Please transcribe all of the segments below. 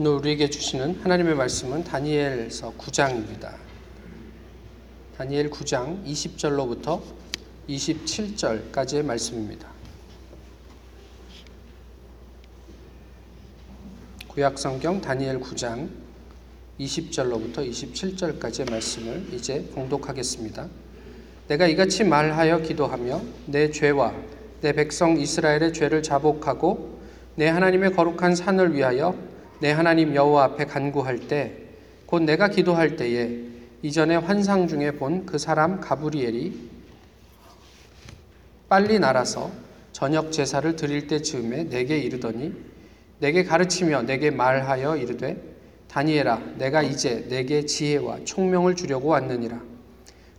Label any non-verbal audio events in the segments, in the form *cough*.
오늘 우리에게 주시는 하나님의 말씀은 다니엘서 9장입니다. 다니엘 9장 20절로부터 27절까지의 말씀입니다. 구약 성경 다니엘 9장 20절로부터 27절까지의 말씀을 이제 봉독하겠습니다. 내가 이같이 말하여 기도하며 내 죄와 내 백성 이스라엘의 죄를 자복하고 내 하나님의 거룩한 산을 위하여 내 하나님 여호와 앞에 간구할 때 곧 내가 기도할 때에 이전에 환상 중에 본 그 사람 가브리엘이 빨리 날아서 저녁 제사를 드릴 때 즈음에 내게 이르더니 내게 가르치며 내게 말하여 이르되 다니엘아 내가 이제 내게 지혜와 총명을 주려고 왔느니라.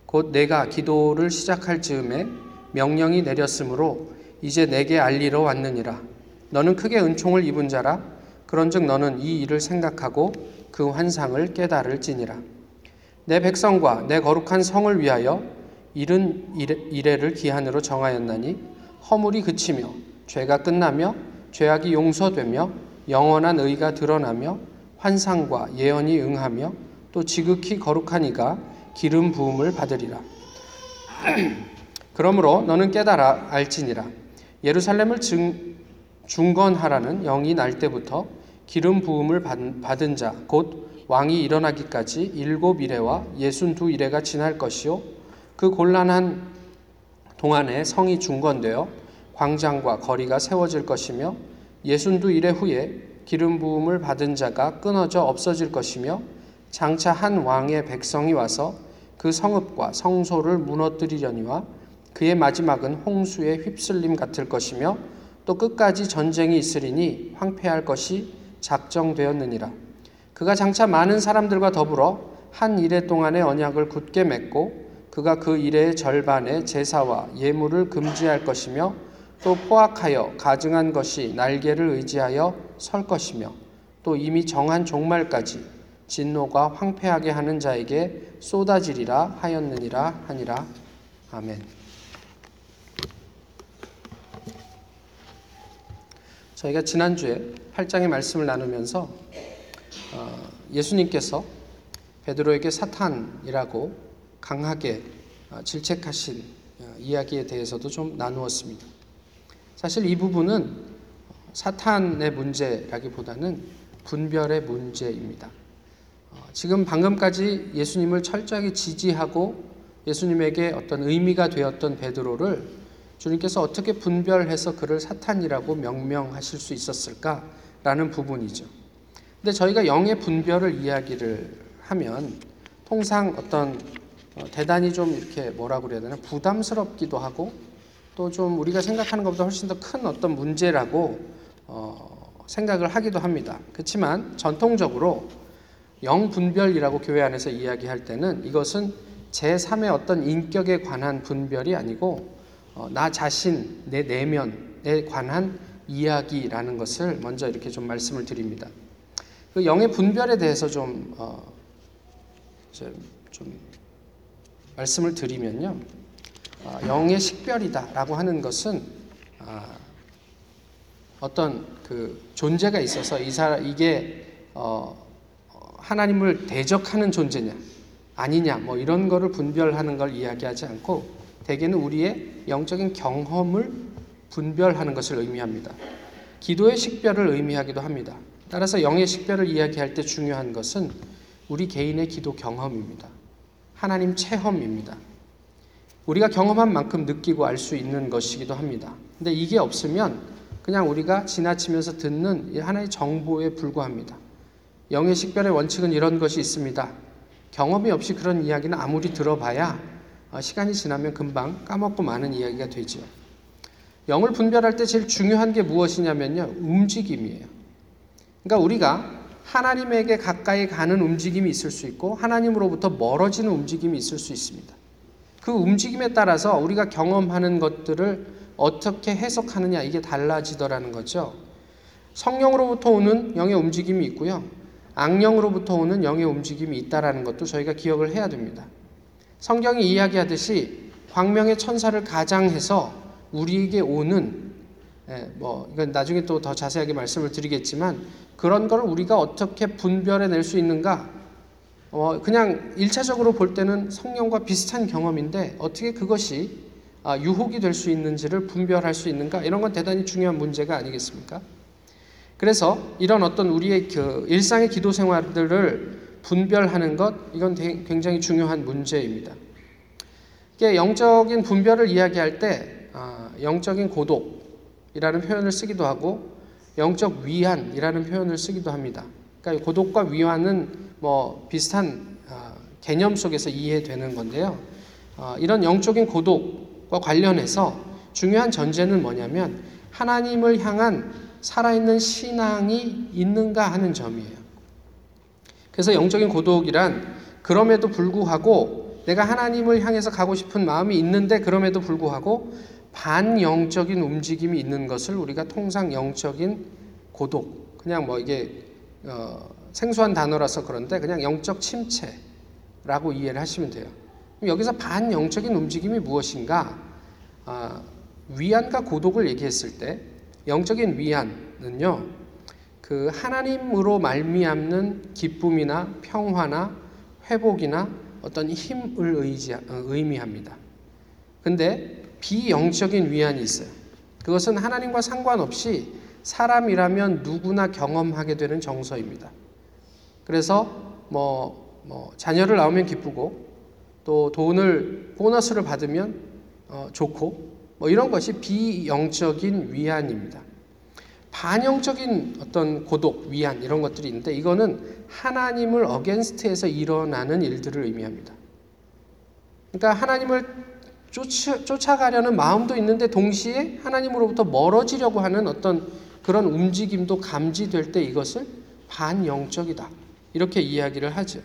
곧 내가 기도를 시작할 즈음에 명령이 내렸으므로 이제 내게 알리러 왔느니라. 너는 크게 은총을 입은 자라 그런즉 너는 이 일을 생각하고 그 환상을 깨달을지니라 내 백성과 내 거룩한 성을 위하여 이른 이래를 기한으로 정하였나니 허물이 그치며 죄가 끝나며 죄악이 용서되며 영원한 의가 드러나며 환상과 예언이 응하며 또 지극히 거룩한 이가 기름 부음을 받으리라. *clears throat* 그러므로 너는 깨달아 알지니라. 예루살렘을 증, 중건하라는 영이 날 때부터 기름 부음을 받은 자, 곧 왕이 일어나기까지 일곱 이래와 예순 두 이래가 지날 것이요. 그 곤란한 동안에 성이 중건되어 광장과 거리가 세워질 것이며 예순 두 이래 후에 기름 부음을 받은 자가 끊어져 없어질 것이며 장차 한 왕의 백성이 와서 그 성읍과 성소를 무너뜨리려니와 그의 마지막은 홍수의 휩쓸림 같을 것이며 또 끝까지 전쟁이 있으리니 황폐할 것이 작정되었느니라. 그가 장차 많은 사람들과 더불어 한 이래 동안의 언약을 굳게 맺고 그가 그 일의 절반의 제사와 예물을 금지할 것이며 또 포악하여 가증한 것이 날개를 의지하여 설 것이며 또 이미 정한 종말까지 진노가 황폐하게 하는 자에게 쏟아지리라 하였느니라 하니라 아멘. 저희가 지난주에 8장의 말씀을 나누면서 어, 예수님께서 베드로에게 사탄이라고 강하게 어, 질책하신 어, 이야기에 대해서도 좀 나누었습니다. 사실 이 부분은 사탄의 문제라기보다는 분별의 문제입니다. 지금 방금까지 예수님을 철저하게 지지하고 예수님에게 어떤 의미가 되었던 베드로를 주님께서 어떻게 분별해서 그를 사탄이라고 명명하실 수 있었을까라는 부분이죠. 근데 저희가 영의 분별을 이야기를 하면 통상 어떤 대단히 좀 이렇게 뭐라 그래야 되나 부담스럽기도 하고 또 좀 우리가 생각하는 것보다 훨씬 더 큰 어떤 문제라고 어, 생각을 하기도 합니다. 그렇지만 전통적으로 영 분별이라고 교회 안에서 이야기할 때는 이것은 제 3의 어떤 인격에 관한 분별이 아니고 어, 나 자신 내 내면에 관한 이야기라는 것을 먼저 이렇게 좀 말씀을 드립니다. 그 영의 분별에 대해서 좀, 어, 좀, 좀 말씀을 드리면요. 어, 영의 식별이다라고 하는 것은 아, 어떤 그 존재가 있어서 이 사람 이게 어, 하나님을 대적하는 존재냐 아니냐 뭐 이런 거를 분별하는 걸 이야기하지 않고 대개는 우리의 영적인 경험을 분별하는 것을 의미합니다. 기도의 식별을 의미하기도 합니다. 따라서 영의 식별을 이야기할 때 중요한 것은 우리 개인의 기도 경험입니다. 하나님 체험입니다. 우리가 경험한 만큼 느끼고 알 수 있는 것이기도 합니다. 근데 이게 없으면 그냥 우리가 지나치면서 듣는 하나의 정보에 불과합니다. 영의 식별의 원칙은 이런 것이 있습니다. 경험이 없이 그런 이야기는 아무리 들어봐야 어, 시간이 지나면 금방 까먹고 마는 이야기가 되죠. 영을 분별할 때 제일 중요한 게 무엇이냐면요. 움직임이에요. 그러니까 우리가 하나님에게 가까이 가는 움직임이 있을 수 있고 하나님으로부터 멀어지는 움직임이 있을 수 있습니다. 그 움직임에 따라서 우리가 경험하는 것들을 어떻게 해석하느냐 이게 달라지더라는 거죠. 성령으로부터 오는 영의 움직임이 있고요. 악령으로부터 오는 영의 움직임이 있다라는 것도 저희가 기억을 해야 됩니다. 성경이 이야기하듯이 광명의 천사를 가장해서 우리에게 오는 예, 뭐 이건 나중에 또 더 자세하게 말씀을 드리겠지만 그런 걸 우리가 어떻게 분별해 낼 수 있는가? 어, 그냥 일차적으로 볼 때는 성령과 비슷한 경험인데 어떻게 그것이 아, 유혹이 될 수 있는지를 분별할 수 있는가? 이런 건 대단히 중요한 문제가 아니겠습니까? 그래서 이런 어떤 우리의 그 일상의 기도 생활들을 분별하는 것 이건 되- 굉장히 중요한 문제입니다. 영적인 분별을 이야기할 때 아, 영적인 고독이라는 표현을 쓰기도 하고 영적 위안이라는 표현을 쓰기도 합니다. 그러니까 고독과 위안은 뭐 비슷한 아, 개념 속에서 이해되는 건데요. 아, 이런 영적인 고독과 관련해서 중요한 전제는 뭐냐면 하나님을 향한 살아있는 신앙이 있는가 하는 점이에요. 그래서 영적인 고독이란 그럼에도 불구하고 내가 하나님을 향해서 가고 싶은 마음이 있는데 그럼에도 불구하고 반영적인 움직임이 있는 것을 우리가 통상 영적인 고독 그냥 뭐 이게 어, 생소한 단어라서 그런데 그냥 영적 침체라고 이해를 하시면 돼요. 여기서 반영적인 움직임이 무엇인가? 아, 위안과 고독을 얘기했을 때 영적인 위안은요. 그 하나님으로 말미암는 기쁨이나 평화나 회복이나 어떤 힘을 의지, 어, 의미합니다. 근데 비영적인 위안이 있어요. 그것은 하나님과 상관없이 사람이라면 누구나 경험하게 되는 정서입니다. 그래서 뭐, 뭐 자녀를 낳으면 기쁘고 또 돈을 보너스를 받으면 어, 좋고 뭐 이런 것이 비영적인 위안입니다. 반영적인 어떤 고독, 위안 이런 것들이 있는데 이거는 하나님을 어겐스트에서 일어나는 일들을 의미합니다. 그러니까 하나님을 쫓아, 쫓아 가려는 마음도 있는데 동시에 하나님으로부터 멀어지려고 하는 어떤 그런 움직임도 감지될 때 이것을 반영적이다. 이렇게 이야기를 하죠.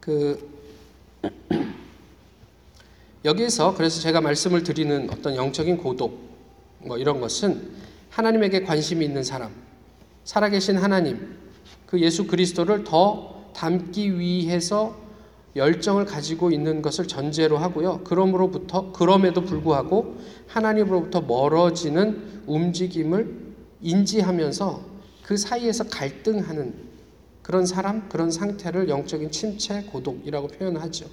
그 *clears throat* 여기에서 그래서 제가 말씀을 드리는 어떤 영적인 고독 뭐 이런 것은 하나님에게 관심이 있는 사람, 살아계신 하나님, 그 예수 그리스도를 더 닮기 위해서 열정을 가지고 있는 것을 전제로 하고요. 그럼으로부터 그럼에도 불구하고 하나님으로부터 멀어지는 움직임을 인지하면서 그 사이에서 갈등하는 그런 사람, 그런 상태를 영적인 침체, 고독이라고 표현하죠.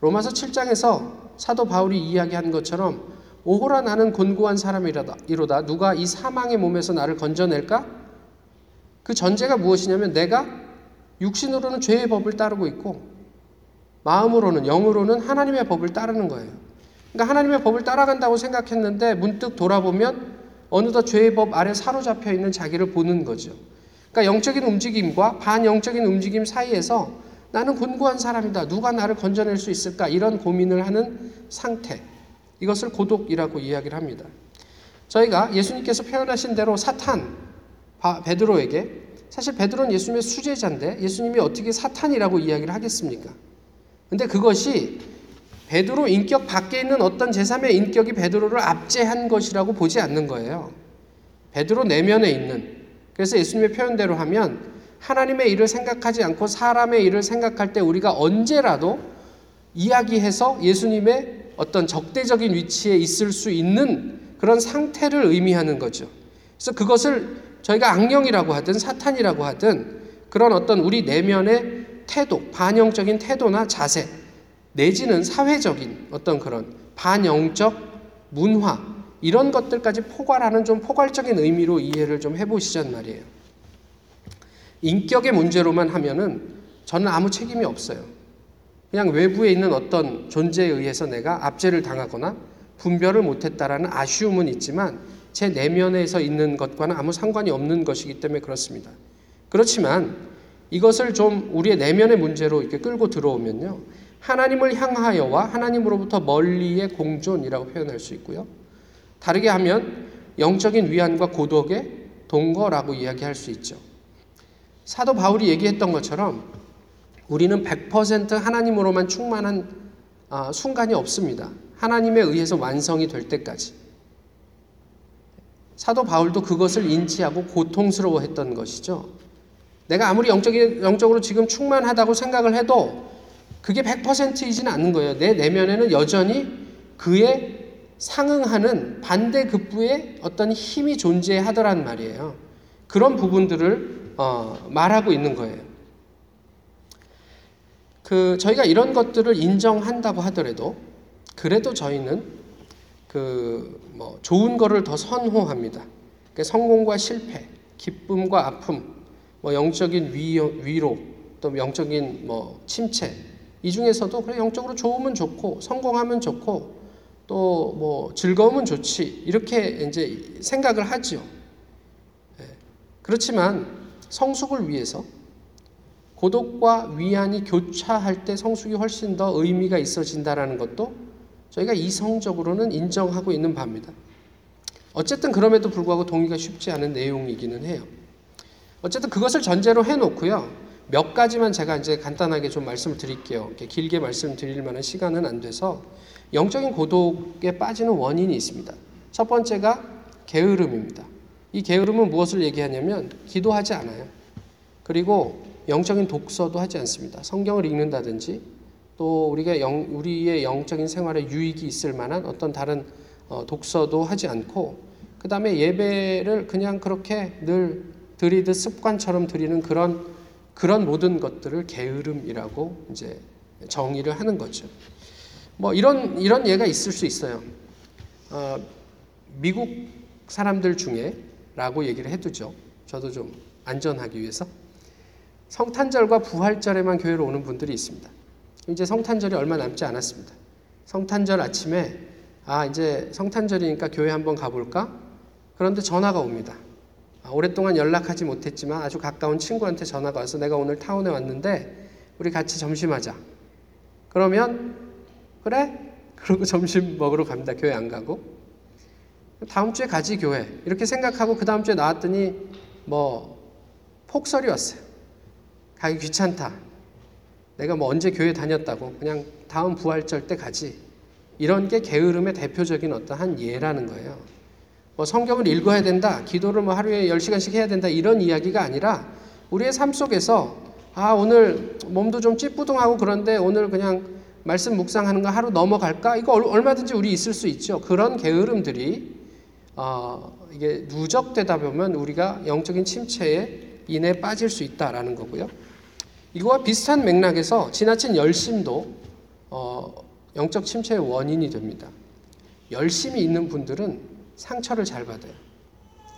로마서 7장에서 사도 바울이 이야기한 것처럼 오호라 나는 곤고한 사람이로다 이로다 누가 이 사망의 몸에서 나를 건져낼까? 그 전제가 무엇이냐면 내가 육신으로는 죄의 법을 따르고 있고 마음으로는 영으로는 하나님의 법을 따르는 거예요. 그러니까 하나님의 법을 따라간다고 생각했는데 문득 돌아보면 어느덧 죄의 법 아래 사로잡혀 있는 자기를 보는 거죠. 그러니까 영적인 움직임과 반영적인 움직임 사이에서 나는 곤고한 사람이다. 누가 나를 건져낼 수 있을까? 이런 고민을 하는 상태. 이것을 고독이라고 이야기를 합니다. 저희가 예수님께서 표현하신 대로 사탄 베드로에게 사실 베드로는 예수님의 수제자인데 예수님이 어떻게 사탄이라고 이야기를 하겠습니까? 근데 그것이 베드로 인격 밖에 있는 어떤 제3의 인격이 베드로를 압제한 것이라고 보지 않는 거예요. 베드로 내면에 있는 그래서 예수님의 표현대로 하면 하나님의 일을 생각하지 않고 사람의 일을 생각할 때 우리가 언제라도 이야기해서 예수님의 어떤 적대적인 위치에 있을 수 있는 그런 상태를 의미하는 거죠. 그래서 그것을 저희가 악령이라고 하든 사탄이라고 하든 그런 어떤 우리 내면의 태도, 반영적인 태도나 자세, 내지는 사회적인 어떤 그런 반영적 문화, 이런 것들까지 포괄하는 좀 포괄적인 의미로 이해를 좀 해보시란 말이에요. 인격의 문제로만 하면은 저는 아무 책임이 없어요. 그냥 외부에 있는 어떤 존재에 의해서 내가 압제를 당하거나 분별을 못했다라는 아쉬움은 있지만 제 내면에서 있는 것과는 아무 상관이 없는 것이기 때문에 그렇습니다. 그렇지만 이것을 좀 우리의 내면의 문제로 이렇게 끌고 들어오면요. 하나님을 향하여와 하나님으로부터 멀리의 공존이라고 표현할 수 있고요. 다르게 하면 영적인 위안과 고독의 동거라고 이야기할 수 있죠. 사도 바울이 얘기했던 것처럼 우리는 100% 하나님으로만 충만한 아, 순간이 없습니다. 하나님에 의해서 완성이 될 때까지. 사도 바울도 그것을 인지하고 고통스러워했던 것이죠. 내가 아무리 영적으로 지금 충만하다고 생각을 해도 그게 100%이지는 않는 거예요. 내 내면에는 여전히 그의 상응하는 반대급부의 어떤 힘이 존재하더란 말이에요. 그런 부분들을 어, 말하고 있는 거예요. 그 저희가 이런 것들을 인정한다고 하더라도 그래도 저희는 그 뭐 좋은 거를 더 선호합니다. 그러니까 성공과 실패, 기쁨과 아픔, 뭐 영적인 위, 위로, 또 영적인 뭐 침체 이 중에서도 그래 영적으로 좋으면 좋고 성공하면 좋고 또 뭐 즐거우면 좋지 이렇게 이제 생각을 하죠. 예. 그렇지만 성숙을 위해서 고독과 위안이 교차할 때 성숙이 훨씬 더 의미가 있어진다라는 것도 저희가 이성적으로는 인정하고 있는 바입니다. 어쨌든 그럼에도 불구하고 동의가 쉽지 않은 내용이기는 해요. 어쨌든 그것을 전제로 해놓고요. 몇 가지만 제가 이제 간단하게 좀 말씀을 드릴게요. 길게 말씀드릴 만한 시간은 안 돼서 영적인 고독에 빠지는 원인이 있습니다. 첫 번째가 게으름입니다. 이 게으름은 무엇을 얘기하냐면 기도하지 않아요. 그리고 영적인 독서도 하지 않습니다. 성경을 읽는다든지 또 우리가 영, 우리의 영적인 생활에 유익이 있을 만한 어떤 다른 어, 독서도 하지 않고 그 다음에 예배를 그냥 그렇게 늘 드리듯 습관처럼 드리는 그런 그런 모든 것들을 게으름이라고 이제 정의를 하는 거죠. 뭐 이런 이런 예가 있을 수 있어요. 어, 미국 사람들 중에라고 얘기를 해두죠. 저도 좀 안전하기 위해서 성탄절과 부활절에만 교회로 오는 분들이 있습니다. 이제 성탄절이 얼마 남지 않았습니다. 성탄절 아침에 아 이제 성탄절이니까 교회 한번 가볼까? 그런데 전화가 옵니다. 아, 오랫동안 연락하지 못했지만 아주 가까운 친구한테 전화가 와서 내가 오늘 타운에 왔는데 우리 같이 점심하자. 그러면 그래? 그러고 *laughs* 점심 먹으러 갑니다. 교회 안 가고 다음 주에 가지 교회 이렇게 생각하고 그 다음 주에 나왔더니 뭐 폭설이 왔어요. 가기 귀찮다. 내가 뭐 언제 교회 다녔다고 그냥 다음 부활절 때 가지. 이런 게 게으름의 대표적인 어떠한 예라는 거예요. 뭐 성경을 읽어야 된다, 기도를 뭐 하루에 10시간씩 해야 된다, 이런 이야기가 아니라 우리의 삶 속에서 아, 오늘 몸도 좀 찌뿌둥하고 그런데 오늘 그냥 말씀 묵상하는 거 하루 넘어갈까? 이거 얼마든지 우리 있을 수 있죠. 그런 게으름들이 어, 이게 누적되다 보면 우리가 영적인 침체에 인해 빠질 수 있다라는 거고요. 이거와 비슷한 맥락에서 지나친 열심도 어, 영적 침체의 원인이 됩니다. 열심이 있는 분들은 상처를 잘 받아요.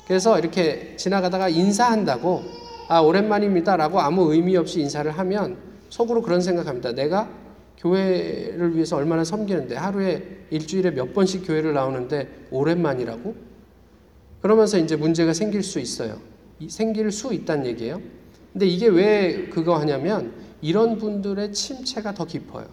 그래서 이렇게 지나가다가 인사한다고 아 오랜만입니다라고 아무 의미 없이 인사를 하면 속으로 그런 생각합니다. 내가 교회를 위해서 얼마나 섬기는데 하루에 일주일에 몇 번씩 교회를 나오는데 오랜만이라고? 그러면서 이제 문제가 생길 수 있어요. 생길 수 있다는 얘기예요. 근데 이게 왜 그거 하냐면 이런 분들의 침체가 더 깊어요.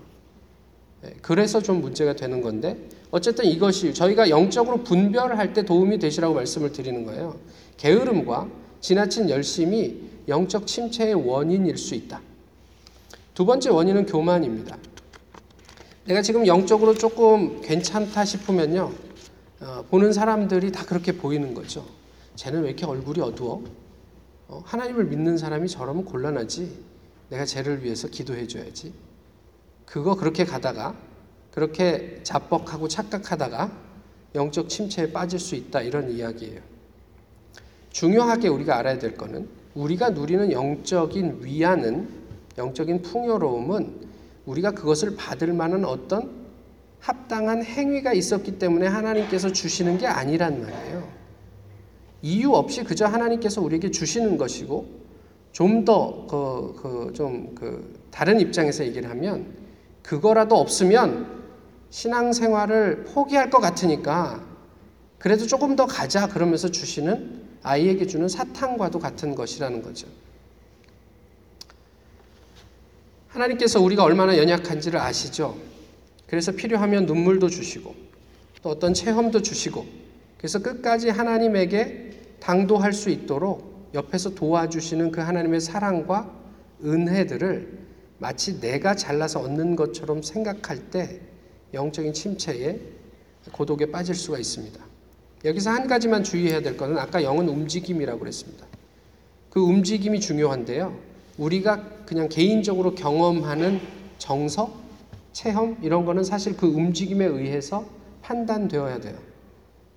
예, 그래서 좀 문제가 되는 건데 어쨌든 이것이 저희가 영적으로 분별할 때 도움이 되시라고 말씀을 드리는 거예요. 게으름과 지나친 열심이 영적 침체의 원인일 수 있다. 두 번째 원인은 교만입니다. 내가 지금 영적으로 조금 괜찮다 싶으면요. 어, 보는 사람들이 다 그렇게 보이는 거죠. 쟤는 왜 이렇게 얼굴이 어두워? 어, 하나님을 믿는 사람이 저러면 곤란하지. 내가 쟤를 위해서 기도해 줘야지. 그거 그렇게 가다가 그렇게 자뻑하고 착각하다가 영적 침체에 빠질 수 있다 이런 이야기예요. 중요하게 우리가 알아야 될 거는 우리가 누리는 영적인 위안은 영적인 풍요로움은 우리가 그것을 받을 만한 어떤 합당한 행위가 있었기 때문에 하나님께서 주시는 게 아니란 말이에요. 이유 없이 그저 하나님께서 우리에게 주시는 것이고 좀 더그그좀그 다른 입장에서 얘기를 하면 그거라도 없으면 신앙생활을 포기할 것 같으니까 그래도 조금 더 가자 그러면서 주시는 아이에게 주는 사탕과도 같은 것이라는 거죠. 하나님께서 우리가 얼마나 연약한지를 아시죠? 그래서 필요하면 눈물도 주시고 또 어떤 체험도 주시고 그래서 끝까지 하나님에게 당도할 수 있도록 옆에서 도와주시는 그 하나님의 사랑과 은혜들을 마치 내가 잘나서 얻는 것처럼 생각할 때 영적인 침체에 고독에 빠질 수가 있습니다. 여기서 한 가지만 주의해야 될 것은 아까 영은 움직임이라고 그랬습니다. 그 움직임이 중요한데요. 우리가 그냥 개인적으로 경험하는 정서, 체험 이런 거는 사실 그 움직임에 의해서 판단되어야 돼요.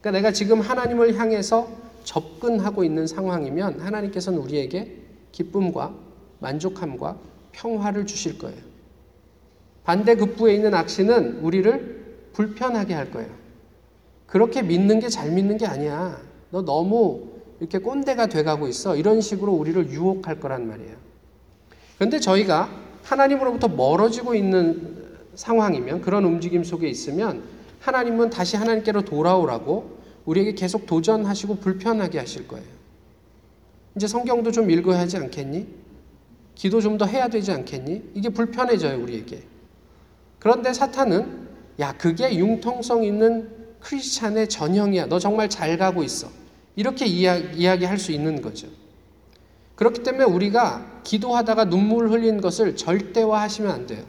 그러니까 내가 지금 하나님을 향해서 접근하고 있는 상황이면 하나님께서는 우리에게 기쁨과 만족함과 평화를 주실 거예요. 반대 급부에 있는 악신은 우리를 불편하게 할 거예요. 그렇게 믿는 게 잘 믿는 게 아니야. 너 너무 이렇게 꼰대가 돼가고 있어. 이런 식으로 우리를 유혹할 거란 말이에요. 그런데 저희가 하나님으로부터 멀어지고 있는 상황이면 그런 움직임 속에 있으면 하나님은 다시 하나님께로 돌아오라고 우리에게 계속 도전하시고 불편하게 하실 거예요. 이제 성경도 좀 읽어야 하지 않겠니? 기도 좀 더 해야 되지 않겠니? 이게 불편해져요, 우리에게. 그런데 사탄은 야, 그게 융통성 있는 크리스찬의 전형이야. 너 정말 잘 가고 있어. 이렇게 이야, 이야기할 수 있는 거죠. 그렇기 때문에 우리가 기도하다가 눈물 흘린 것을 절대화하시면 안 돼요.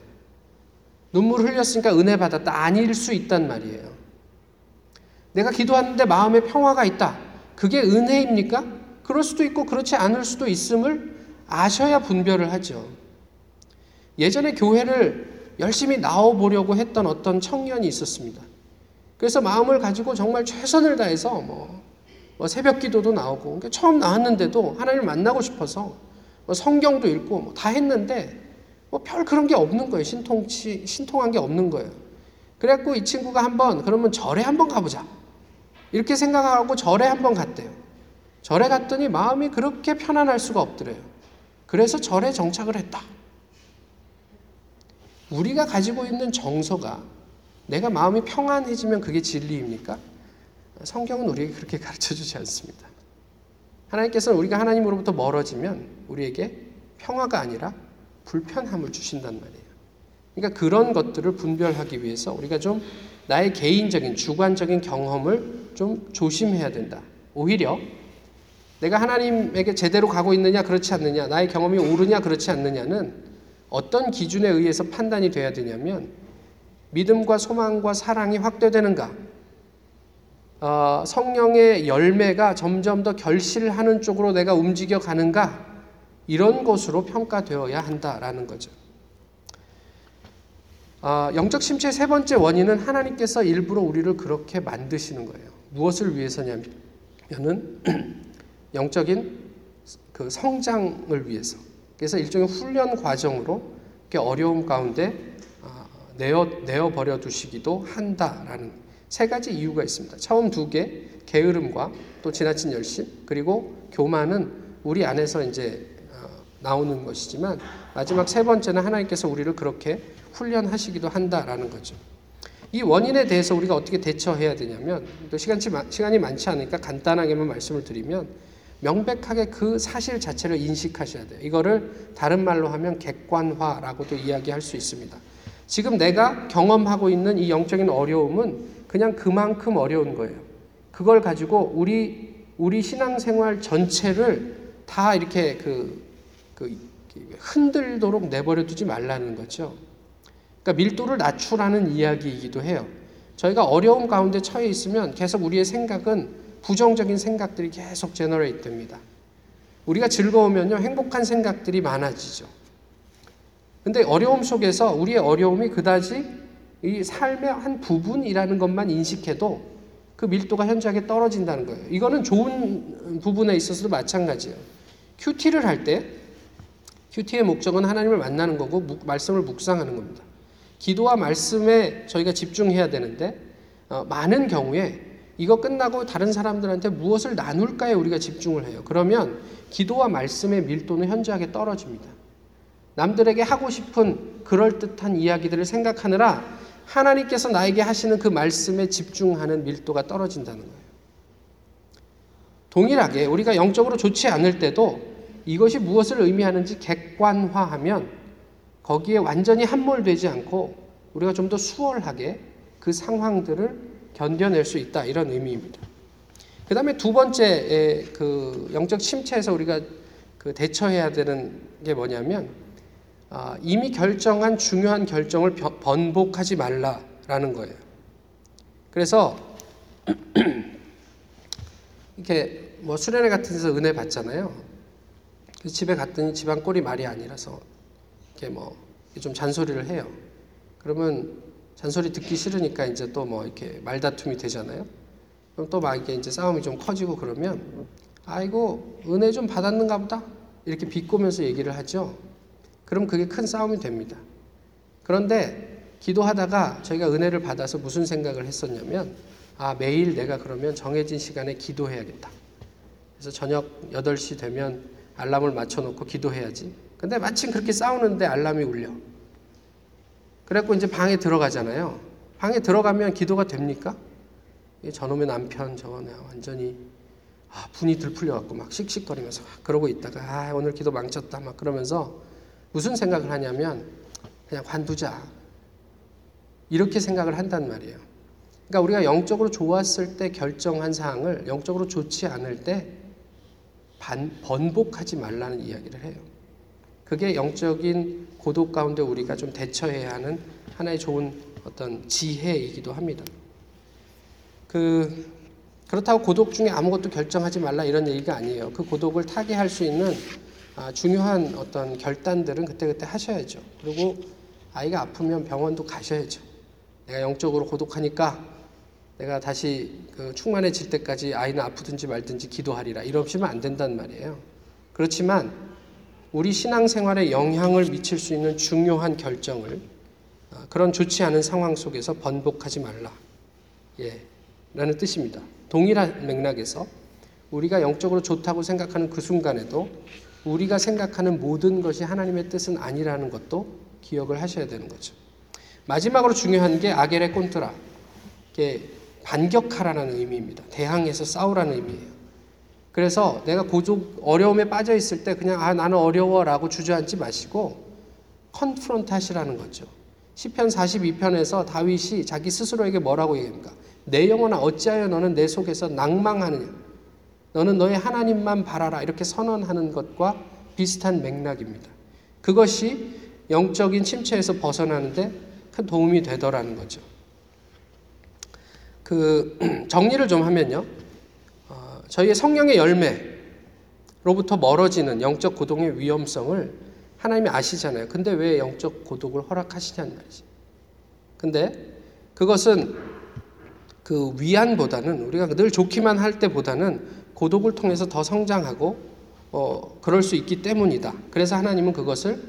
눈물 흘렸으니까 은혜 받았다. 아닐 수 있단 말이에요. 내가 기도하는데 마음에 평화가 있다. 그게 은혜입니까? 그럴 수도 있고 그렇지 않을 수도 있음을 아셔야 분별을 하죠. 예전에 교회를 열심히 나와보려고 했던 어떤 청년이 있었습니다. 그래서 마음을 가지고 정말 최선을 다해서 뭐, 뭐 새벽 기도도 나오고 그러니까 처음 나왔는데도 하나님을 만나고 싶어서 뭐 성경도 읽고 뭐 다 했는데 뭐 별 그런 게 없는 거예요. 신통치 신통한 게 없는 거예요. 그래갖고 이 친구가 한번 그러면 절에 한번 가보자 이렇게 생각하고 절에 한번 갔대요. 절에 갔더니 마음이 그렇게 편안할 수가 없더래요. 그래서 절에 정착을 했다. 우리가 가지고 있는 정서가 내가 마음이 평안해지면 그게 진리입니까? 성경은 우리에게 그렇게 *laughs* 가르쳐 주지 않습니다. 하나님께서는 우리가 하나님으로부터 멀어지면 우리에게 평화가 아니라 불편함을 주신단 말이에요. 그러니까 그런 것들을 분별하기 위해서 우리가 좀 나의 개인적인 주관적인 경험을 좀 조심해야 된다. 오히려 내가 하나님에게 제대로 가고 있느냐 그렇지 않느냐 나의 경험이 옳으냐 그렇지 않느냐는 어떤 기준에 의해서 판단이 돼야 되냐면 믿음과 소망과 사랑이 확대되는가 어, 성령의 열매가 점점 더 결실하는 쪽으로 내가 움직여 가는가 이런 것으로 평가되어야 한다라는 거죠. 어, 영적 심취의 세 번째 원인은 하나님께서 일부러 우리를 그렇게 만드시는 거예요. 무엇을 위해서냐면은 *clears throat* 영적인 그 성장을 위해서. 그래서 일종의 훈련 과정으로 어려움 가운데 아, 내어 내어 버려 두시기도 한다라는 세 가지 이유가 있습니다. 처음 두 개, 게으름과 또 지나친 열심, 그리고 교만은 우리 안에서 이제 어, 나오는 것이지만 마지막 세 번째는 하나님께서 우리를 그렇게 훈련하시기도 한다라는 거죠. 이 원인에 대해서 우리가 어떻게 대처해야 되냐면 또 시간이, 많지 않으니까 간단하게만 말씀을 드리면 명백하게 그 사실 자체를 인식하셔야 돼요. 이거를 다른 말로 하면 객관화라고도 이야기할 수 있습니다. 지금 내가 경험하고 있는 이 영적인 어려움은 그냥 그만큼 어려운 거예요. 그걸 가지고 우리 우리 신앙생활 전체를 다 이렇게 그, 그 흔들도록 내버려 두지 말라는 거죠. 그러니까 밀도를 낮추라는 이야기이기도 해요. 저희가 어려움 가운데 처해 있으면 계속 우리의 생각은 부정적인 생각들이 계속 generate 됩니다. 우리가 즐거우면요, 행복한 생각들이 많아지죠. 근데 어려움 속에서 우리의 어려움이 그다지 이 삶의 한 부분이라는 것만 인식해도 그 밀도가 현저하게 떨어진다는 거예요. 이거는 좋은 부분에 있어서도 마찬가지예요. QT를 할 때 QT의 목적은 하나님을 만나는 거고 말씀을 묵상하는 겁니다. 기도와 말씀에 저희가 집중해야 되는데 어, 많은 경우에 이거 끝나고 다른 사람들한테 무엇을 나눌까에 우리가 집중을 해요. 그러면 기도와 말씀의 밀도는 현저하게 떨어집니다. 남들에게 하고 싶은 그럴듯한 이야기들을 생각하느라 하나님께서 나에게 하시는 그 말씀에 집중하는 밀도가 떨어진다는 거예요. 동일하게 우리가 영적으로 좋지 않을 때도 이것이 무엇을 의미하는지 객관화하면 거기에 완전히 함몰되지 않고 우리가 좀 더 수월하게 그 상황들을 견뎌낼 수 있다 이런 의미입니다. 그 다음에 두 번째 그 영적 침체에서 우리가 그 대처해야 되는 게 뭐냐면 아, 이미 결정한 중요한 결정을 번복하지 말라라는 거예요. 그래서 *clears throat* 이렇게 뭐 수련회 같은 데서 은혜 받잖아요. 집에 갔더니 집안 꼴이 말이 아니라서 이렇게 뭐 좀 잔소리를 해요. 그러면 잔소리 듣기 싫으니까 이제 또 뭐 이렇게 말다툼이 되잖아요. 그럼 또 막 이게 이제 싸움이 좀 커지고 그러면 아이고 은혜 좀 받았는가 보다 이렇게 비꼬면서 얘기를 하죠. 그럼 그게 큰 싸움이 됩니다. 그런데 기도하다가 저희가 은혜를 받아서 무슨 생각을 했었냐면 아 매일 내가 그러면 정해진 시간에 기도해야겠다. 그래서 저녁 8시 되면 알람을 맞춰놓고 기도해야지. 근데 마침 그렇게 싸우는데 알람이 울려. 그래갖고 이제 방에 들어가잖아요. 방에 들어가면 기도가 됩니까? 이 저놈의 남편 저거 내가 완전히 아, 분이 들풀려갖고 막 씩씩거리면서 막 그러고 있다가 아 오늘 기도 망쳤다 막 그러면서 무슨 생각을 하냐면 그냥 관두자 이렇게 생각을 한단 말이에요. 그러니까 우리가 영적으로 좋았을 때 결정한 사항을 영적으로 좋지 않을 때 반, 번복하지 말라는 이야기를 해요. 그게 영적인 고독 가운데 우리가 좀 대처해야 하는 하나의 좋은 어떤 지혜이기도 합니다. 그 그렇다고 고독 중에 아무것도 결정하지 말라 이런 얘기가 아니에요. 그 고독을 타개할 수 있는 아, 중요한 어떤 결단들은 그때그때 하셔야죠. 그리고 아이가 아프면 병원도 가셔야죠. 내가 영적으로 고독하니까 내가 다시 그 충만해질 때까지 아이는 아프든지 말든지 기도하리라 이러시면 안 된단 말이에요. 그렇지만 우리 신앙생활에 영향을 미칠 수 있는 중요한 결정을 아, 그런 좋지 않은 상황 속에서 번복하지 말라. 예. 라는 뜻입니다. 동일한 맥락에서 우리가 영적으로 좋다고 생각하는 그 순간에도 우리가 생각하는 모든 것이 하나님의 뜻은 아니라는 것도 기억을 하셔야 되는 거죠. 마지막으로 중요한 게 아겔의 꼰트라. 반격하라는 의미입니다. 대항해서 싸우라는 의미예요. 그래서 내가 고족 어려움에 빠져 있을 때 그냥 아 나는 어려워라고 주저앉지 마시고 컨프런트 하시라는 거죠. 시편 42편에서 다윗이 자기 스스로에게 뭐라고 얘기합니까? 내 영혼아 어찌하여 너는 내 속에서 낭망하느냐? 너는 너의 하나님만 바라라 이렇게 선언하는 것과 비슷한 맥락입니다. 그것이 영적인 침체에서 벗어나는데 큰 도움이 되더라는 거죠. 그 *clears throat* 정리를 좀 하면요, 어, 저희의 성령의 열매로부터 멀어지는 영적 고독의 위험성을 하나님이 아시잖아요. 근데 왜 영적 고독을 허락하시냐는 말이지. 근데 그것은 그 위안보다는 우리가 늘 좋기만 할 때보다는 고독을 통해서 더 성장하고 어, 그럴 수 있기 때문이다. 그래서 하나님은 그것을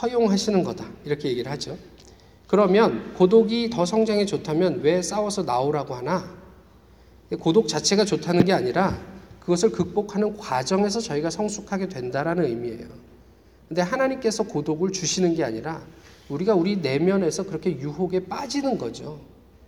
허용하시는 거다. 이렇게 얘기를 하죠. 그러면 고독이 더 성장에 좋다면 왜 싸워서 나오라고 하나? 고독 자체가 좋다는 게 아니라 그것을 극복하는 과정에서 저희가 성숙하게 된다라는 의미예요. 근데 하나님께서 고독을 주시는 게 아니라 우리가 우리 내면에서 그렇게 유혹에 빠지는 거죠.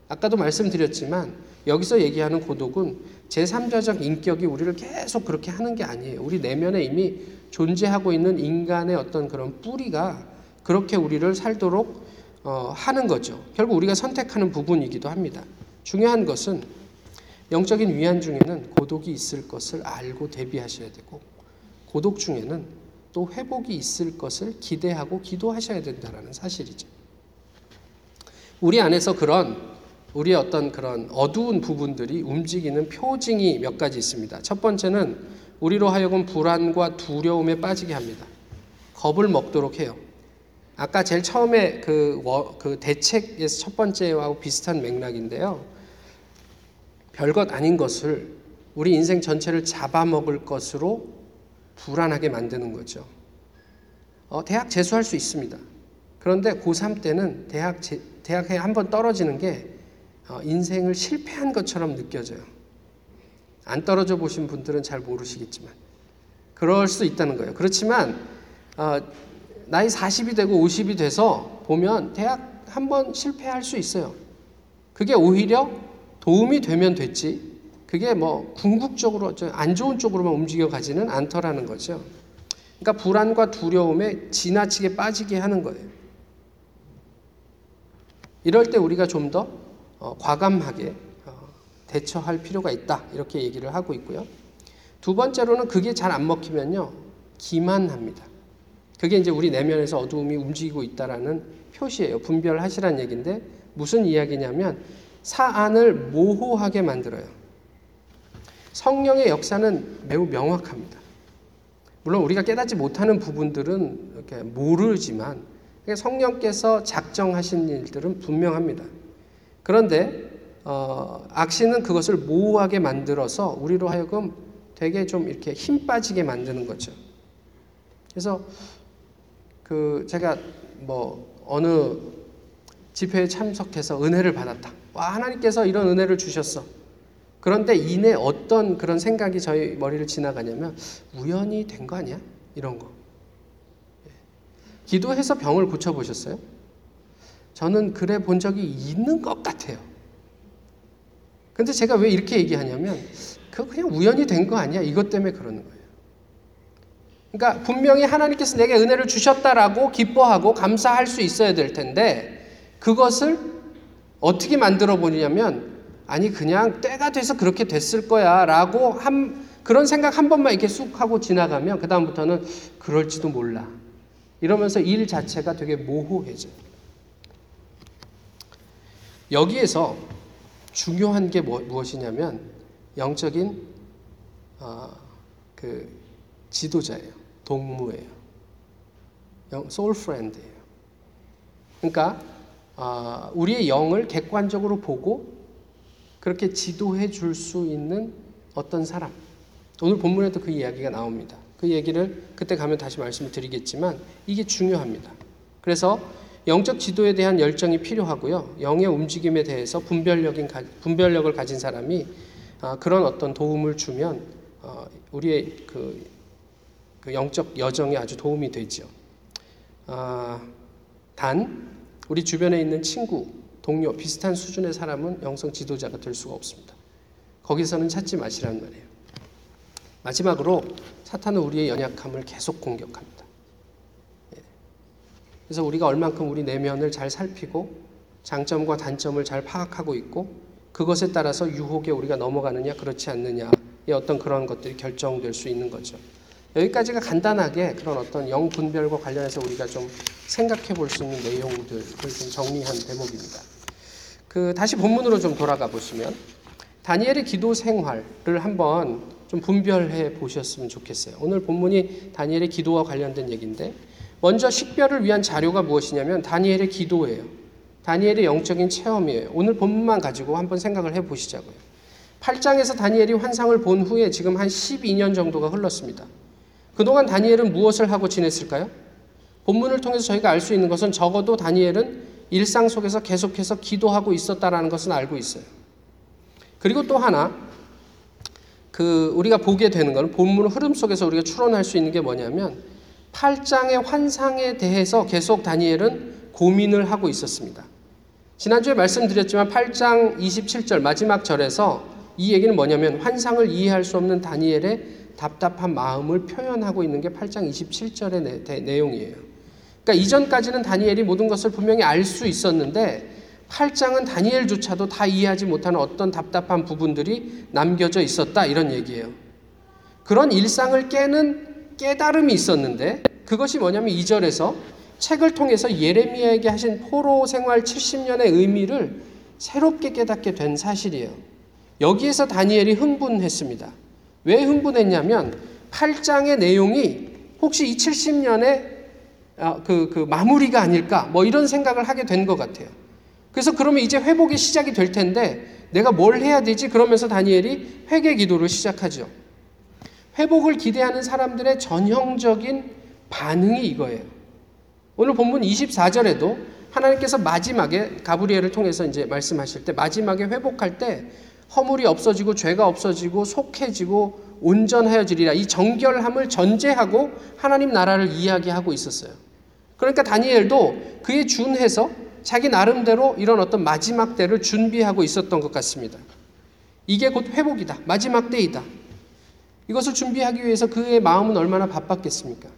아까도 말씀드렸지만 여기서 얘기하는 고독은 제3자적 인격이 우리를 계속 그렇게 하는 게 아니에요. 우리 내면에 이미 존재하고 있는 인간의 어떤 그런 뿌리가 그렇게 우리를 살도록 어, 하는 거죠. 결국 우리가 선택하는 부분이기도 합니다. 중요한 것은 영적인 위안 중에는 고독이 있을 것을 알고 대비하셔야 되고 고독 중에는 또 회복이 있을 것을 기대하고 기도하셔야 된다는 사실이죠. 우리 안에서 그런 우리의 어떤 그런 어두운 부분들이 움직이는 표징이 몇 가지 있습니다. 첫 번째는 우리로 하여금 불안과 두려움에 빠지게 합니다. 겁을 먹도록 해요. 아까 제일 처음에 그, 그 대책에서 첫 번째와 비슷한 맥락인데요. 별것 아닌 것을 우리 인생 전체를 잡아먹을 것으로 불안하게 만드는 거죠. 어, 대학 재수할 수 있습니다. 그런데 고3 때는 대학, 제, 대학에 한 번 떨어지는 게 어, 인생을 실패한 것처럼 느껴져요. 안 떨어져 보신 분들은 잘 모르시겠지만. 그럴 수 있다는 거예요. 그렇지만, 어, 나이 40이 되고 50이 돼서 보면 대학 한 번 실패할 수 있어요. 그게 오히려 도움이 되면 됐지. 그게 뭐 궁극적으로 안 좋은 쪽으로만 움직여 가지는 않더라는 거죠. 그러니까 불안과 두려움에 지나치게 빠지게 하는 거예요. 이럴 때 우리가 좀 더 과감하게 어, 대처할 필요가 있다. 이렇게 얘기를 하고 있고요. 두 번째로는 그게 잘 안 먹히면요. 기만합니다. 그게 이제 우리 내면에서 어두움이 움직이고 있다라는 표시예요. 분별하시라는 얘기인데 무슨 이야기냐면 사안을 모호하게 만들어요. 성령의 역사는 매우 명확합니다. 물론 우리가 깨닫지 못하는 부분들은 이렇게 모르지만 성령께서 작정하신 일들은 분명합니다. 그런데 어, 악신은 그것을 모호하게 만들어서 우리로 하여금 되게 좀 이렇게 힘 빠지게 만드는 거죠. 그래서 그 제가 뭐 어느 집회에 참석해서 은혜를 받았다. 와 하나님께서 이런 은혜를 주셨어. 그런데 이내 어떤 그런 생각이 저희 머리를 지나가냐면 우연히 된 거 아니야? 이런 거. 예. 기도해서 병을 고쳐 보셨어요? 저는 그래 본 적이 있는 것 같아요. 근데 제가 왜 이렇게 얘기하냐면 그거 그냥 우연히 된 거 아니야? 이것 때문에 그러는 거예요. 그러니까 분명히 하나님께서 내게 은혜를 주셨다라고 기뻐하고 감사할 수 있어야 될 텐데 그것을 어떻게 만들어 보냐면 아니 그냥 때가 돼서 그렇게 됐을 거야라고 한 그런 생각 한 번만 이렇게 쑥 하고 지나가면 그 다음부터는 그럴지도 몰라 이러면서 일 자체가 되게 모호해져요. 여기에서 중요한 게 뭐, 무엇이냐면 영적인 어, 그 지도자예요. 동무예요. soul friend예요. 그러니까 어, 우리의 영을 객관적으로 보고 그렇게 지도해 줄 수 있는 어떤 사람. 오늘 본문에도 그 이야기가 나옵니다. 그 얘기를 그때 가면 다시 말씀을 드리겠지만 이게 중요합니다. 그래서 영적 지도에 대한 열정이 필요하고요. 영의 움직임에 대해서 분별력인 분별력을 가진 사람이 아, 그런 어떤 도움을 주면 어, 우리의 그, 그 영적 여정에 아주 도움이 되죠. 아, 단 우리 주변에 있는 친구, 동료, 비슷한 수준의 사람은 영성 지도자가 될 수가 없습니다. 거기서는 찾지 마시라는 말이에요. 마지막으로 사탄은 우리의 연약함을 계속 공격합니다. 예. 그래서 우리가 얼만큼 우리 내면을 잘 살피고 장점과 단점을 잘 파악하고 있고 그것에 따라서 유혹에 우리가 넘어가느냐 그렇지 않느냐의 어떤 그런 것들이 결정될 수 있는 거죠. 여기까지가 간단하게 그런 어떤 영 분별과 관련해서 우리가 좀 생각해 볼 수 있는 내용들을 좀 정리한 대목입니다. 그 다시 본문으로 좀 돌아가 보시면 다니엘의 기도 생활을 한번 좀 분별해 보셨으면 좋겠어요. 오늘 본문이 다니엘의 기도와 관련된 얘기인데 먼저 식별을 위한 자료가 무엇이냐면 다니엘의 기도예요. 다니엘의 영적인 체험이에요. 오늘 본문만 가지고 한번 생각을 해 보시자고요. 8장에서 다니엘이 환상을 본 후에 지금 한 12년 정도가 흘렀습니다. 그동안 다니엘은 무엇을 하고 지냈을까요? 본문을 통해서 저희가 알 수 있는 것은 적어도 다니엘은 일상 속에서 계속해서 기도하고 있었다라는 것은 알고 있어요. 그리고 또 하나 그 우리가 보게 되는 것은 본문 흐름 속에서 우리가 추론할 수 있는 게 뭐냐면 8장의 환상에 대해서 계속 다니엘은 고민을 하고 있었습니다. 지난주에 말씀드렸지만 8장 27절 마지막 절에서 이 얘기는 뭐냐면 환상을 이해할 수 없는 다니엘의 답답한 마음을 표현하고 있는 게 8장 27절의 내, 내용이에요. 그러니까 이전까지는 다니엘이 모든 것을 분명히 알 수 있었는데 8장은 다니엘조차도 다 이해하지 못하는 어떤 답답한 부분들이 남겨져 있었다 이런 얘기예요. 그런 일상을 깨는 깨달음이 있었는데 그것이 뭐냐면 2절에서 책을 통해서 예레미야에게 하신 포로 생활 70년의 의미를 새롭게 깨닫게 된 사실이에요. 여기에서 다니엘이 흥분했습니다. 왜 흥분했냐면 8장의 내용이 혹시 이 70년의 아, 그, 그 마무리가 아닐까 뭐 이런 생각을 하게 된 것 같아요. 그래서 그러면 이제 회복이 시작이 될 텐데 내가 뭘 해야 되지? 그러면서 다니엘이 회개 기도를 시작하죠. 회복을 기대하는 사람들의 전형적인 반응이 이거예요. 오늘 본문 24절에도 하나님께서 마지막에 가브리엘을 통해서 이제 말씀하실 때 마지막에 회복할 때 허물이 없어지고 죄가 없어지고 속해지고 온전하여지리라 이 정결함을 전제하고 하나님 나라를 이야기하고 있었어요. 그러니까 다니엘도 그에 준해서 자기 나름대로 이런 어떤 마지막 때를 준비하고 있었던 것 같습니다. 이게 곧 회복이다. 마지막 때이다. 이것을 준비하기 위해서 그의 마음은 얼마나 바빴겠습니까?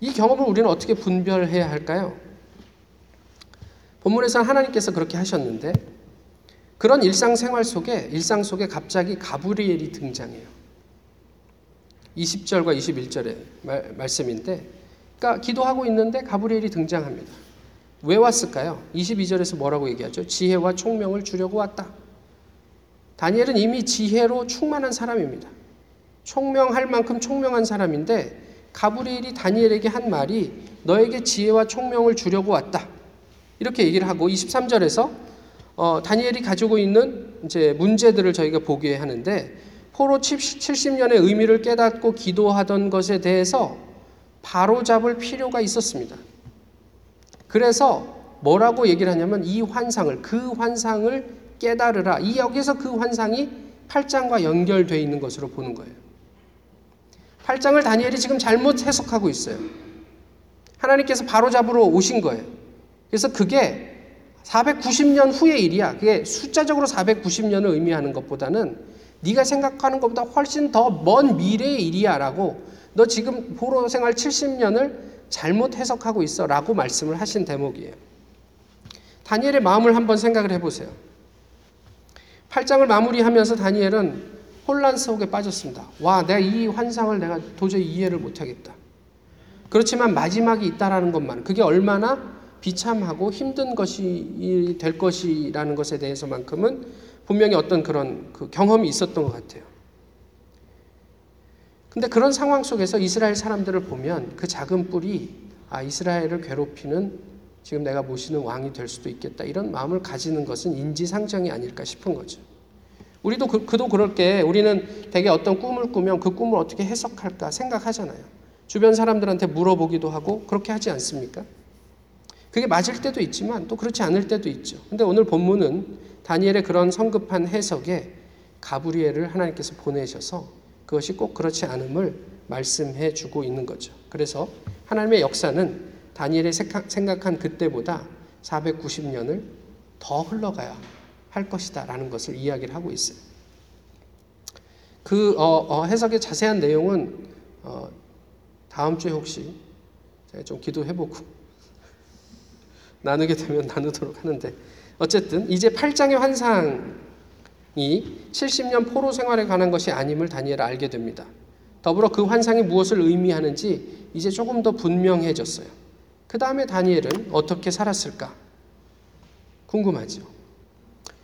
이 경험을 우리는 어떻게 분별해야 할까요? 본문에서는 하나님께서 그렇게 하셨는데 그런 일상생활 속에 일상 속에 갑자기 가브리엘이 등장해요. 20절과 21절의 말, 말씀인데 그러니까 기도하고 있는데 가브리엘이 등장합니다. 왜 왔을까요? 22절에서 뭐라고 얘기하죠? 지혜와 총명을 주려고 왔다. 다니엘은 이미 지혜로 충만한 사람입니다. 총명할 만큼 총명한 사람인데 가브리엘이 다니엘에게 한 말이 너에게 지혜와 총명을 주려고 왔다. 이렇게 얘기를 하고 23절에서 어, 다니엘이 가지고 있는 이제 문제들을 저희가 보게 하는데 포로 70년의 의미를 깨닫고 기도하던 것에 대해서 바로 잡을 필요가 있었습니다. 그래서 뭐라고 얘기를 하냐면 이 환상을 그 환상을 깨달으라. 이 여기서 그 환상이 8장과 연결되어 있는 것으로 보는 거예요. 8장을 다니엘이 지금 잘못 해석하고 있어요. 하나님께서 바로 잡으러 오신 거예요. 그래서 그게 490년 후의 일이야. 그게 숫자적으로 490년을 의미하는 것보다는 네가 생각하는 것보다 훨씬 더 먼 미래의 일이야라고 너 지금 포로 생활 70년을 잘못 해석하고 있어라고 말씀을 하신 대목이에요. 다니엘의 마음을 한번 생각을 해보세요. 8장을 마무리하면서 다니엘은 혼란 속에 빠졌습니다. 와, 내가 이 환상을 내가 도저히 이해를 못하겠다. 그렇지만 마지막이 있다라는 것만, 그게 얼마나 비참하고 힘든 것이 될 것이라는 것에 대해서만큼은 분명히 어떤 그런 그 경험이 있었던 것 같아요. 근데 그런 상황 속에서 이스라엘 사람들을 보면 그 작은 뿔이 아, 이스라엘을 괴롭히는 지금 내가 모시는 왕이 될 수도 있겠다. 이런 마음을 가지는 것은 인지상정이 아닐까 싶은 거죠. 우리도 그, 그도 그럴 게 우리는 되게 어떤 꿈을 꾸면 그 꿈을 어떻게 해석할까 생각하잖아요. 주변 사람들한테 물어보기도 하고 그렇게 하지 않습니까? 그게 맞을 때도 있지만 또 그렇지 않을 때도 있죠. 근데 오늘 본문은 다니엘의 그런 성급한 해석에 가브리엘을 하나님께서 보내셔서 그것이 꼭 그렇지 않음을 말씀해 주고 있는 거죠. 그래서 하나님의 역사는 다니엘이 생각한 그때보다 490년을 더 흘러가야 할 것이다 라는 것을 이야기를 하고 있어요. 그 어, 어, 해석의 자세한 내용은 어, 다음 주에 혹시 좀 기도해보고 나누게 되면 *laughs* 나누도록 하는데 어쨌든 이제 8장의 환상이 70년 포로 생활에 관한 것이 아님을 다니엘 알게 됩니다. 더불어 그 환상이 무엇을 의미하는지 이제 조금 더 분명해졌어요. 그 다음에 다니엘은 어떻게 살았을까? 궁금하죠.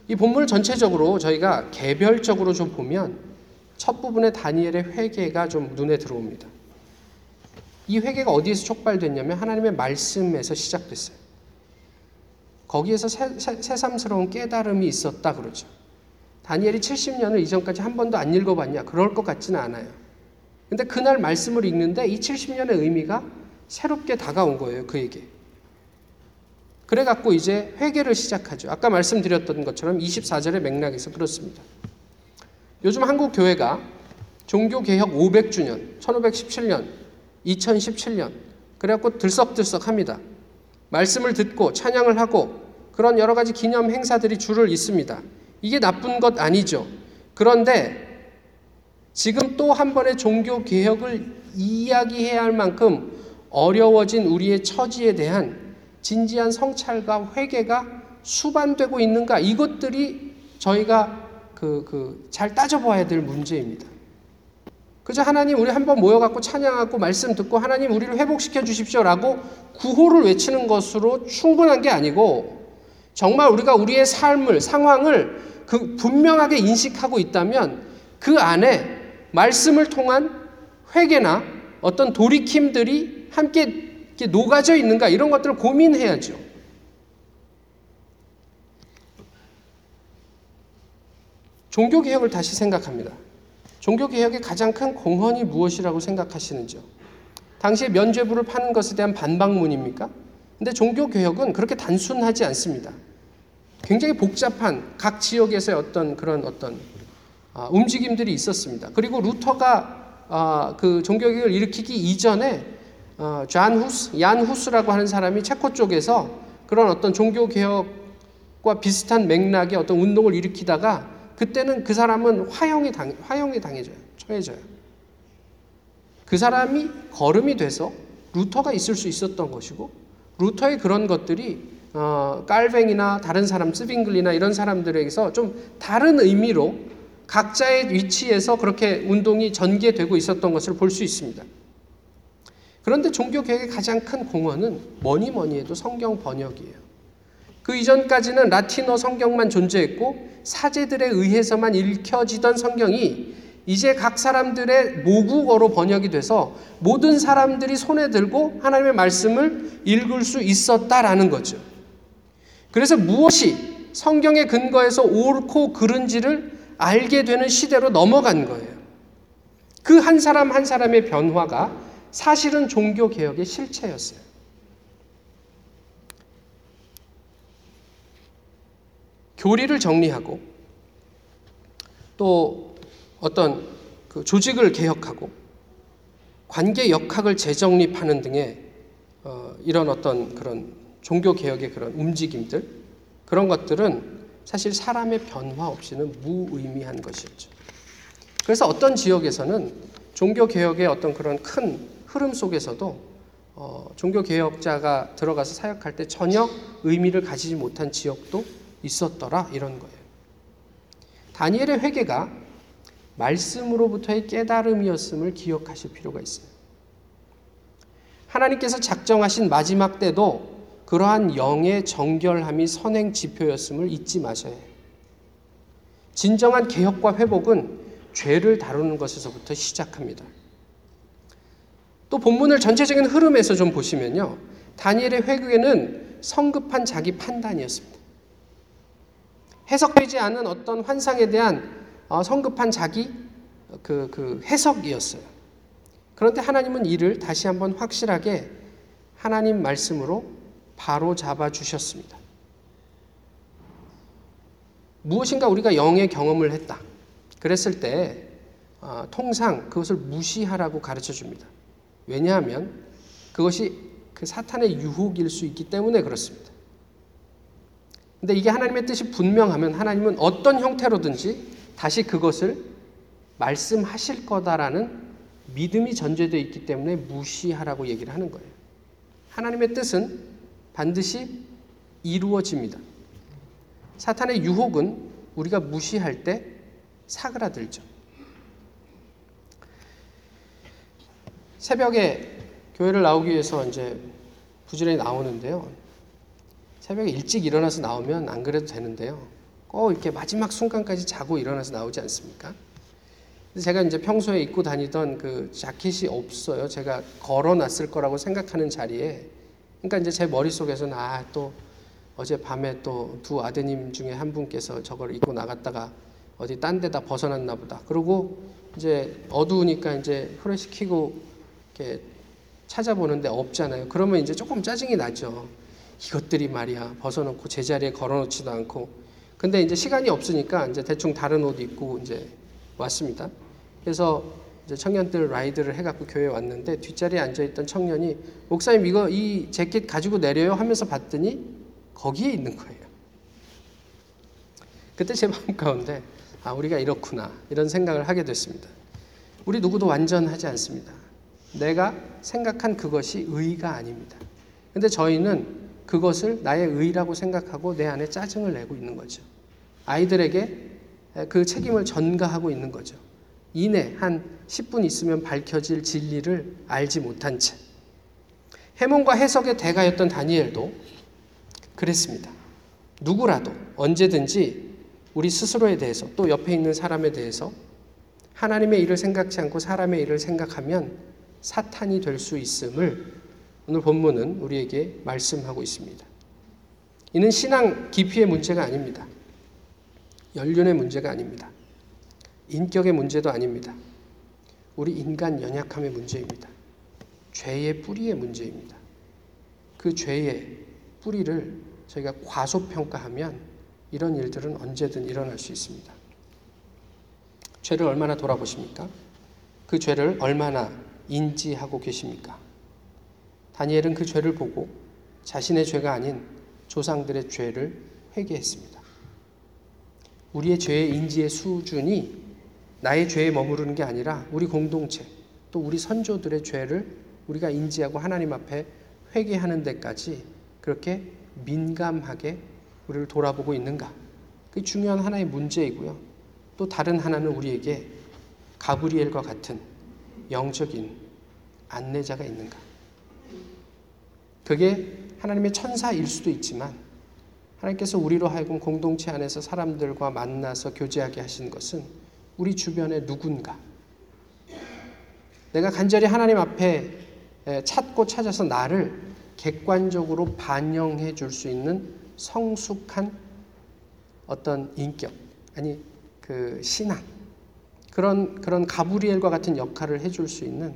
이 본문을 전체적으로 저희가 개별적으로 좀 보면 첫 부분에 다니엘의 회개가 좀 눈에 들어옵니다. 이 회개가 어디에서 촉발됐냐면 하나님의 말씀에서 시작됐어요. 거기에서 새, 새 삼스러운 깨달음이 있었다 그러죠. 다니엘이 70년을 이전까지 한 번도 안 읽어봤냐? 그럴 것 같지는 않아요. 근데 그날 말씀을 읽는데 이 70년의 의미가 새롭게 다가온 거예요, 그에게. 그래갖고 이제 회개를 시작하죠. 아까 말씀드렸던 것처럼 24절의 맥락에서 그렇습니다. 요즘 한국 교회가 종교개혁 500주년, 1517년, 2017년, 그래갖고 들썩들썩 합니다. 말씀을 듣고 찬양을 하고 그런 여러 가지 기념 행사들이 줄을 잇습니다. 이게 나쁜 것 아니죠. 그런데 지금 또 한 번의 종교 개혁을 이야기해야 할 만큼 어려워진 우리의 처지에 대한 진지한 성찰과 회개가 수반되고 있는가 이것들이 저희가 그 그 잘 따져봐야 될 문제입니다. 그저 하나님 우리 한번 모여갖고 찬양하고 말씀 듣고 하나님 우리를 회복시켜 주십시오라고 구호를 외치는 것으로 충분한 게 아니고 정말 우리가 우리의 삶을 상황을 그 분명하게 인식하고 있다면 그 안에 말씀을 통한 회개나 어떤 돌이킴들이 함께 녹아져 있는가 이런 것들을 고민해야죠. 종교 개혁을 다시 생각합니다. 종교 개혁의 가장 큰 공헌이 무엇이라고 생각하시는지요? 당시에 면죄부를 파는 것에 대한 반박문입니까? 근데 종교 개혁은 그렇게 단순하지 않습니다. 굉장히 복잡한 각 지역에서의 어떤 그런 어떤 아, 움직임들이 있었습니다. 그리고 루터가 아, 그 종교 개혁을 일으키기 이전에 어, 잔 후스, 얀 후스라고 하는 사람이 체코 쪽에서 그런 어떤 종교 개혁과 비슷한 맥락의 어떤 운동을 일으키다가 그때는 그 사람은 화형에 당 화형에 당해져요. 처해져요. 그 사람이 거름이 돼서 루터가 있을 수 있었던 것이고 루터의 그런 것들이 어, 깔뱅이나 다른 사람 스빙글리나 이런 사람들에게서 좀 다른 의미로 각자의 위치에서 그렇게 운동이 전개되고 있었던 것을 볼 수 있습니다. 그런데 종교 개혁의 가장 큰 공헌은 뭐니 뭐니 해도 성경 번역이에요. 그 이전까지는 라틴어 성경만 존재했고 사제들에 의해서만 읽혀지던 성경이 이제 각 사람들의 모국어로 번역이 돼서 모든 사람들이 손에 들고 하나님의 말씀을 읽을 수 있었다라는 거죠. 그래서 무엇이 성경의 근거에서 옳고 그른지를 알게 되는 시대로 넘어간 거예요. 그 한 사람 한 사람의 변화가 사실은 종교 개혁의 실체였어요. 교리를 정리하고 또 어떤 그 조직을 개혁하고 관계 역학을 재정립하는 등의 어, 이런 어떤 그런 종교 개혁의 그런 움직임들 그런 것들은 사실 사람의 변화 없이는 무의미한 것이었죠. 그래서 어떤 지역에서는 종교 개혁의 어떤 그런 큰 흐름 속에서도 어, 종교 개혁자가 들어가서 사역할 때 전혀 의미를 가지지 못한 지역도 있었더라 이런 거예요. 다니엘의 회개가 말씀으로부터의 깨달음이었음을 기억하실 필요가 있어요. 하나님께서 작정하신 마지막 때도 그러한 영의 정결함이 선행 지표였음을 잊지 마셔야 해요. 진정한 개혁과 회복은 죄를 다루는 것에서부터 시작합니다. 또 본문을 전체적인 흐름에서 좀 보시면요. 다니엘의 회개는 성급한 자기 판단이었습니다. 해석되지 않은 어떤 환상에 대한 어, 성급한 자기 그, 그 해석이었어요. 그런데 하나님은 이를 다시 한번 확실하게 하나님 말씀으로 바로 잡아 주셨습니다. 무엇인가 우리가 영의 경험을 했다. 그랬을 때 어, 통상 그것을 무시하라고 가르쳐 줍니다. 왜냐하면 그것이 그 사탄의 유혹일 수 있기 때문에 그렇습니다. 근데 이게 하나님의 뜻이 분명하면 하나님은 어떤 형태로든지 다시 그것을 말씀하실 거다라는 믿음이 전제되어 있기 때문에 무시하라고 얘기를 하는 거예요. 하나님의 뜻은 반드시 이루어집니다. 사탄의 유혹은 우리가 무시할 때 사그라들죠. 새벽에 교회를 나오기 위해서 이제 부지런히 나오는데요. 새벽에 일찍 일어나서 나오면 안 그래도 되는데요. 꼭 이렇게 마지막 순간까지 자고 일어나서 나오지 않습니까? 제가 이제 평소에 입고 다니던 그 자켓이 없어요. 제가 걸어놨을 거라고 생각하는 자리에. 그러니까 이제 제 머릿속에서는 아, 또 어제 밤에 또 두 아드님 중에 한 분께서 저걸 입고 나갔다가 어디 딴 데다 벗어났나 보다. 그리고 이제 어두우니까 이제 후레쉬 켜고 이렇게 찾아보는데 없잖아요. 그러면 이제 조금 짜증이 나죠. 이것들이 말이야 벗어놓고 제자리에 걸어놓지도 않고. 근데 이제 시간이 없으니까 이제 대충 다른 옷 입고 이제 왔습니다. 그래서 이제 청년들 라이드를 해갖고 교회에 왔는데 뒷자리에 앉아있던 청년이 목사님 이거 이 재킷 가지고 내려요 하면서 봤더니 거기에 있는 거예요. 그때 제 마음 가운데 아 우리가 이렇구나 이런 생각을 하게 됐습니다. 우리 누구도 완전하지 않습니다. 내가 생각한 그것이 의가 아닙니다. 근데 저희는 그것을 나의 의라고 생각하고 내 안에 짜증을 내고 있는 거죠. 아이들에게 그 책임을 전가하고 있는 거죠. 이내 한 10분 있으면 밝혀질 진리를 알지 못한 채. 해몽과 해석의 대가였던 다니엘도 그랬습니다. 누구라도 언제든지 우리 스스로에 대해서 또 옆에 있는 사람에 대해서 하나님의 일을 생각지 않고 사람의 일을 생각하면 사탄이 될 수 있음을 오늘 본문은 우리에게 말씀하고 있습니다. 이는 신앙 깊이의 문제가 아닙니다. 연륜의 문제가 아닙니다. 인격의 문제도 아닙니다. 우리 인간 연약함의 문제입니다. 죄의 뿌리의 문제입니다. 그 죄의 뿌리를 저희가 과소평가하면 이런 일들은 언제든 일어날 수 있습니다. 죄를 얼마나 돌아보십니까? 그 죄를 얼마나 인지하고 계십니까? 다니엘은 그 죄를 보고 자신의 죄가 아닌 조상들의 죄를 회개했습니다. 우리의 죄의 인지의 수준이 나의 죄에 머무르는 게 아니라 우리 공동체 또 우리 선조들의 죄를 우리가 인지하고 하나님 앞에 회개하는 데까지 그렇게 민감하게 우리를 돌아보고 있는가? 그게 중요한 하나의 문제이고요. 또 다른 하나는 우리에게 가브리엘과 같은 영적인 안내자가 있는가? 그게 하나님의 천사일 수도 있지만 하나님께서 우리로 하여금 공동체 안에서 사람들과 만나서 교제하게 하신 것은 우리 주변에 누군가. 내가 간절히 하나님 앞에 에, 찾고 찾아서 나를 객관적으로 반영해 줄 수 있는 성숙한 어떤 인격 아니 그 신앙 그런 그런 가브리엘과 같은 역할을 해줄 수 있는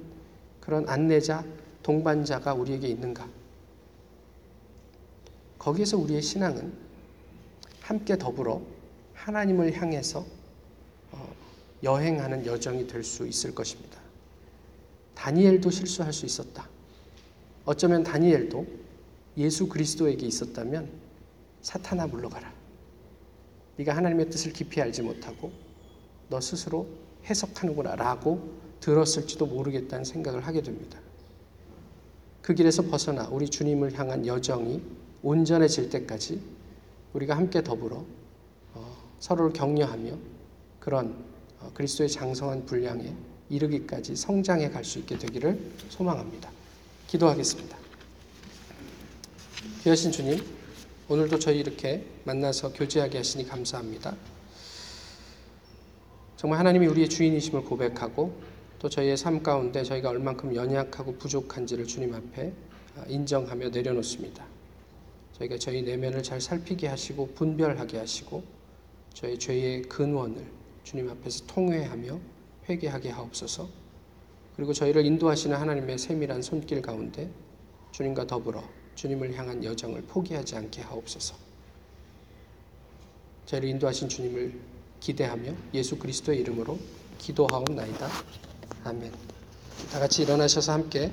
그런 안내자 동반자가 우리에게 있는가 거기에서 우리의 신앙은 함께 더불어 하나님을 향해서 어, 여행하는 여정이 될 수 있을 것입니다. 다니엘도 실수할 수 있었다. 어쩌면 다니엘도 예수 그리스도에게 있었다면 사탄아 물러가라. 네가 하나님의 뜻을 깊이 알지 못하고 너 스스로 해석하는구나라고 들었을지도 모르겠다는 생각을 하게 됩니다. 그 길에서 벗어나 우리 주님을 향한 여정이 온전해질 때까지 우리가 함께 더불어 어, 서로를 격려하며 그런 어, 그리스도의 장성한 분량에 이르기까지 성장해 갈 수 있게 되기를 소망합니다. 기도하겠습니다. 귀하신 주님, 오늘도 저희 이렇게 만나서 교제하게 하시니 감사합니다. 정말 하나님이 우리의 주인이심을 고백하고 또 저희의 삶 가운데 저희가 얼만큼 연약하고 부족한지를 주님 앞에 아, 인정하며 내려놓습니다. 저희가 저희 내면을 잘 살피게 하시고 분별하게 하시고 저희 죄의 근원을 주님 앞에서 통회하며 회개하게 하옵소서. 그리고 저희를 인도하시는 하나님의 세밀한 손길 가운데 주님과 더불어 주님을 향한 여정을 포기하지 않게 하옵소서. 저희를 인도하신 주님을 기대하며 예수 그리스도의 이름으로 기도하옵나이다. 아멘. 다 같이 일어나셔서 함께